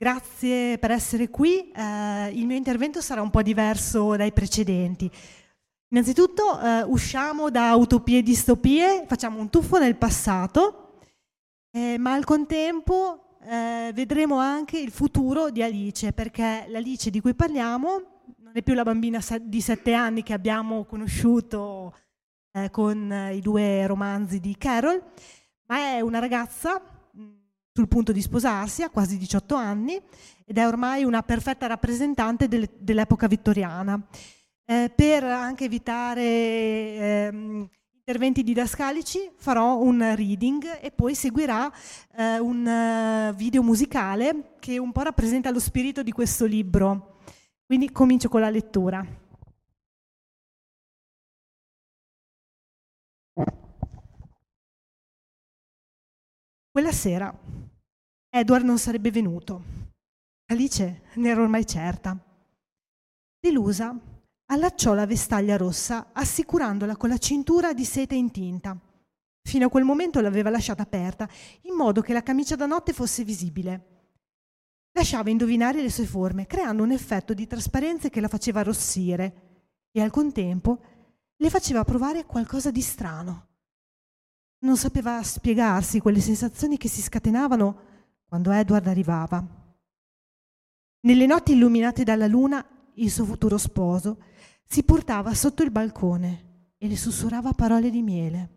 Grazie per essere qui. Eh, il mio intervento sarà un po' diverso dai precedenti. Innanzitutto eh, usciamo da utopie e distopie, facciamo un tuffo nel passato, eh, ma al contempo eh, vedremo anche il futuro di Alice, perché l'Alice di cui parliamo non è più la bambina di sette anni che abbiamo conosciuto eh, con i due romanzi di Carol, ma è una ragazza sul punto di sposarsi, ha quasi 18 anni ed è ormai una perfetta rappresentante del, dell'epoca vittoriana. Eh, per anche evitare ehm, interventi didascalici farò un reading e poi seguirà eh, un uh, video musicale che un po' rappresenta lo spirito di questo libro. Quindi comincio con la lettura. Quella sera Edward non sarebbe venuto. Alice ne era ormai certa. Delusa, allacciò la vestaglia rossa assicurandola con la cintura di seta intinta. Fino a quel momento l'aveva lasciata aperta, in modo che la camicia da notte fosse visibile. Lasciava indovinare le sue forme, creando un effetto di trasparenza che la faceva arrossire e al contempo le faceva provare qualcosa di strano. Non sapeva spiegarsi quelle sensazioni che si scatenavano quando Edward arrivava. Nelle notti illuminate dalla luna, il suo futuro sposo si portava sotto il balcone e le sussurrava parole di miele.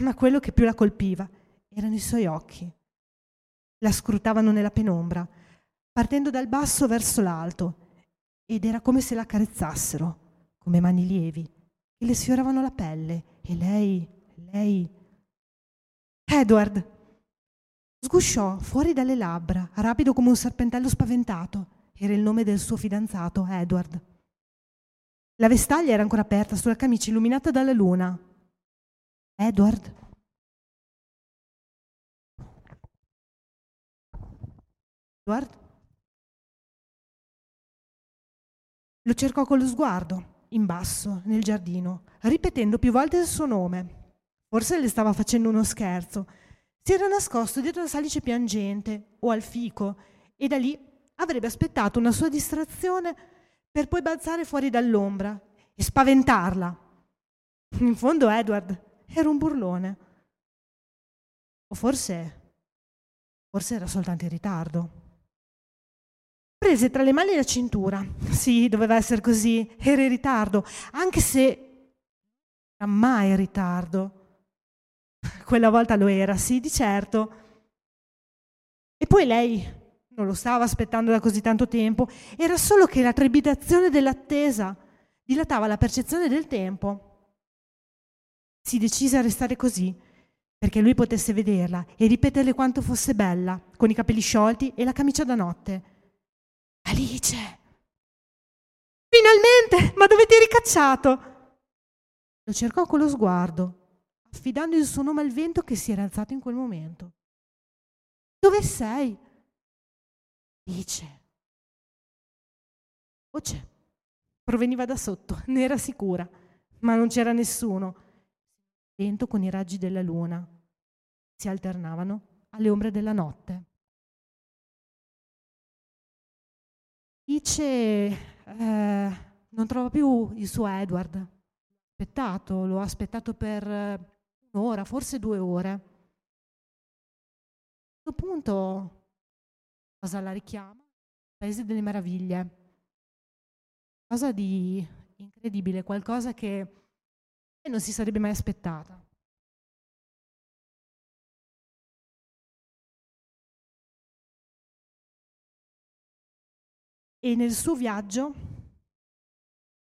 Ma quello che più la colpiva erano i suoi occhi. La scrutavano nella penombra, partendo dal basso verso l'alto, ed era come se la carezzassero, come mani lievi, che le sfioravano la pelle. E lei, lei... Edward! Sgusciò fuori dalle labbra, rapido come un serpentello spaventato, era il nome del suo fidanzato, Edward. La vestaglia era ancora aperta sulla camicia illuminata dalla luna. Edward? Edward? Lo cercò con lo sguardo, in basso, nel giardino, ripetendo più volte il suo nome. Forse le stava facendo uno scherzo. Si era nascosto dietro la salice piangente o al fico e da lì avrebbe aspettato una sua distrazione per poi balzare fuori dall'ombra e spaventarla. In fondo Edward era un burlone. O forse, forse era soltanto in ritardo. Prese tra le mani la cintura. Sì, doveva essere così, era in ritardo, anche se era mai in ritardo. Quella volta lo era, sì, di certo. E poi lei non lo stava aspettando da così tanto tempo, era solo che la trepidazione dell'attesa dilatava la percezione del tempo. Si decise a restare così, perché lui potesse vederla e ripeterle quanto fosse bella, con i capelli sciolti e la camicia da notte. Alice! Finalmente! Ma dove ti eri cacciato? Lo cercò con lo sguardo, affidando il suo nome al vento che si era alzato in quel momento. Dove sei? Dice. Voce. Proveniva da sotto, ne era sicura, ma non c'era nessuno. Vento con i raggi della luna si alternavano alle ombre della notte. Dice, eh, non trova più il suo Edward. Aspettato, l'ho aspettato per un'ora, forse due ore. A questo punto Cosa la richiama? Paese delle meraviglie. Cosa di incredibile, qualcosa che non si sarebbe mai aspettata. E nel suo viaggio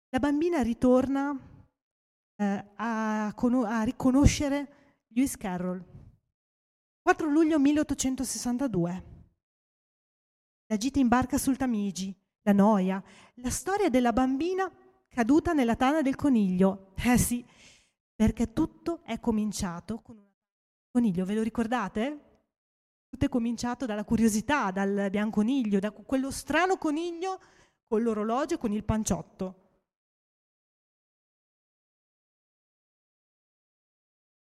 la bambina ritorna eh, a, a riconoscere Lewis Carroll. 4 luglio 1862. La gita in barca sul Tamigi, la noia, la storia della bambina caduta nella tana del coniglio. Eh sì, perché tutto è cominciato con un coniglio, ve lo ricordate? Tutto è cominciato dalla curiosità, dal bianconiglio, da quello strano coniglio con l'orologio e con il panciotto.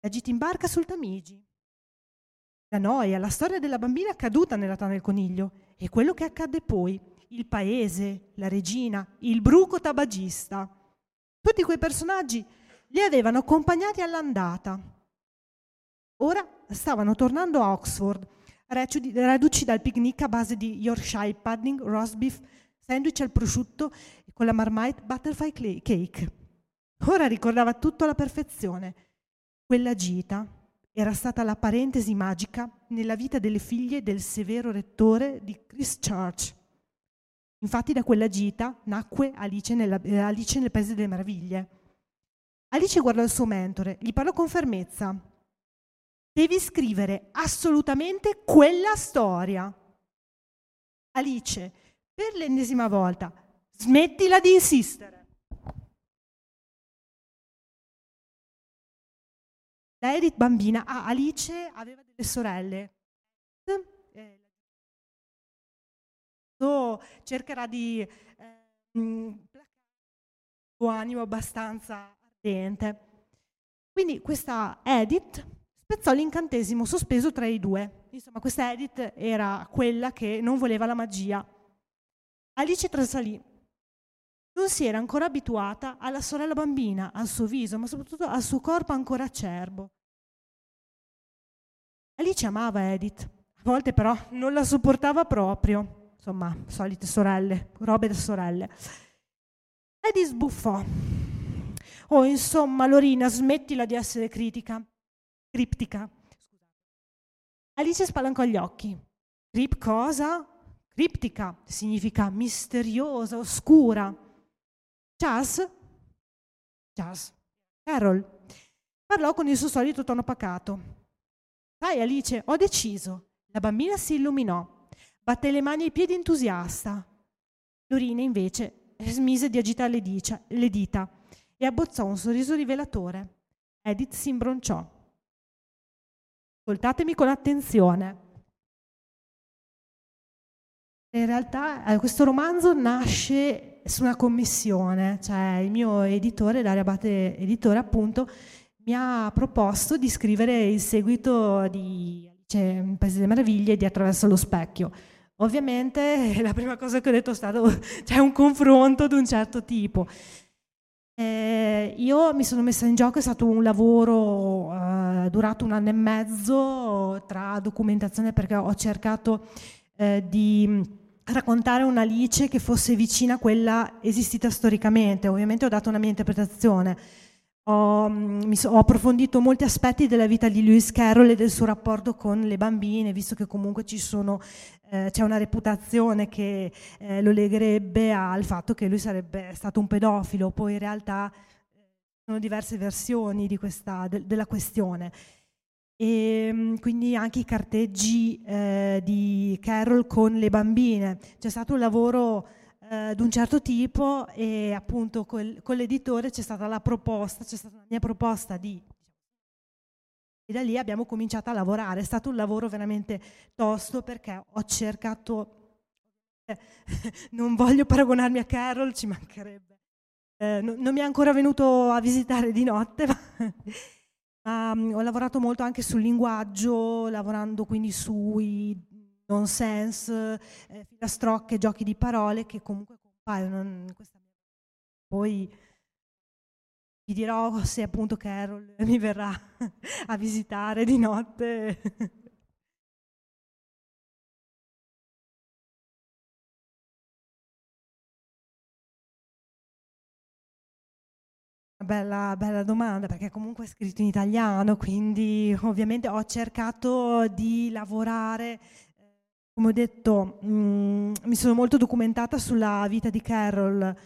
La gita in barca sul Tamigi. La noia, la storia della bambina caduta nella tana del coniglio e quello che accadde poi, il paese, la regina, il bruco tabagista. Tutti quei personaggi li avevano accompagnati all'andata. Ora stavano tornando a Oxford, reduci dal picnic a base di Yorkshire pudding, roast beef, sandwich al prosciutto e con la Marmite butterfly cake. Ora ricordava tutto alla perfezione. Quella gita era stata la parentesi magica nella vita delle figlie del severo rettore di Christchurch. Infatti da quella gita nacque Alice, nella, eh, Alice nel Paese delle Meraviglie. Alice guardò il suo mentore, gli parlò con fermezza. Devi scrivere assolutamente quella storia. Alice, per l'ennesima volta, smettila di insistere. La Edith bambina, ah, Alice aveva delle sorelle. Eh, cercherà di eh, suo animo abbastanza ardente. Quindi questa Edith spezzò l'incantesimo sospeso tra i due. Insomma, questa Edith era quella che non voleva la magia. Alice trasalì. Non si era ancora abituata alla sorella bambina, al suo viso, ma soprattutto al suo corpo ancora acerbo. Alice amava Edith, a volte però non la sopportava proprio. Insomma, solite sorelle, robe da sorelle. Edith sbuffò. Oh, insomma, Lorina, smettila di essere critica. Criptica. Alice spalancò gli occhi. Crip cosa? Criptica significa misteriosa, oscura. Chas, Chas, Carol, parlò con il suo solito tono pacato. Sai Alice, ho deciso. La bambina si illuminò, batté le mani ai piedi entusiasta. Lorina invece smise di agitare le, dicia, le dita e abbozzò un sorriso rivelatore. Edith si imbronciò. Ascoltatemi con attenzione. In realtà eh, questo romanzo nasce su una commissione, cioè il mio editore, Daria Abate Editore appunto, mi ha proposto di scrivere il seguito di in Paese delle Meraviglie di Attraverso lo specchio. Ovviamente la prima cosa che ho detto è stato c'è un confronto di un certo tipo. Eh, io mi sono messa in gioco, è stato un lavoro eh, durato un anno e mezzo tra documentazione perché ho cercato eh, di raccontare un'Alice che fosse vicina a quella esistita storicamente. Ovviamente ho dato una mia interpretazione. Ho, mm, so, ho, approfondito molti aspetti della vita di Lewis Carroll e del suo rapporto con le bambine, visto che comunque sono, eh, c'è una reputazione che eh, lo legherebbe al fatto che lui sarebbe stato un pedofilo, poi in realtà eh, sono diverse versioni questa, de, della questione e ehm, quindi anche i carteggi eh, di Carol con le bambine. C'è stato un lavoro eh, di un certo tipo e appunto col, con l'editore c'è stata la proposta, c'è stata la mia proposta di... E da lì abbiamo cominciato a lavorare. È stato un lavoro veramente tosto perché ho cercato... non voglio paragonarmi a Carol, ci mancherebbe. Eh, no, non mi è ancora venuto a visitare di notte, ma Um, ho lavorato molto anche sul linguaggio, lavorando quindi sui nonsense, eh, filastrocche, giochi di parole che comunque compaiono Poi vi dirò se appunto Carol mi verrà a visitare di notte. Bella, bella domanda perché comunque è scritto in italiano, quindi ovviamente ho cercato di lavorare, eh, come ho detto, mh, mm, mi sono molto documentata sulla vita di Carol,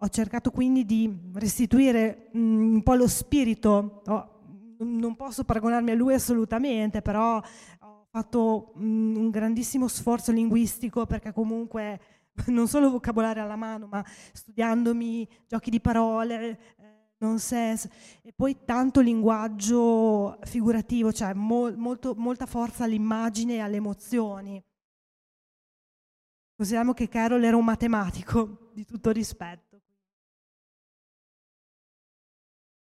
ho cercato quindi di restituire mh, mm, un po' lo spirito, oh, non posso paragonarmi a lui assolutamente, però ho fatto mh, mm, un grandissimo sforzo linguistico perché comunque non solo vocabolario alla mano, ma studiandomi giochi di parole, nonsense, e poi tanto linguaggio figurativo, cioè mo- molto, molta forza all'immagine e alle emozioni. Consideriamo che Carol era un matematico di tutto rispetto.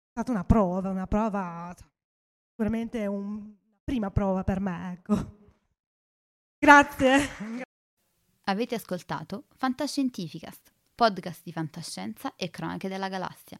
È stata una prova, una prova, sicuramente una prima prova per me, ecco. Grazie. Avete ascoltato Fantascientificast, podcast di fantascienza e cronache della galassia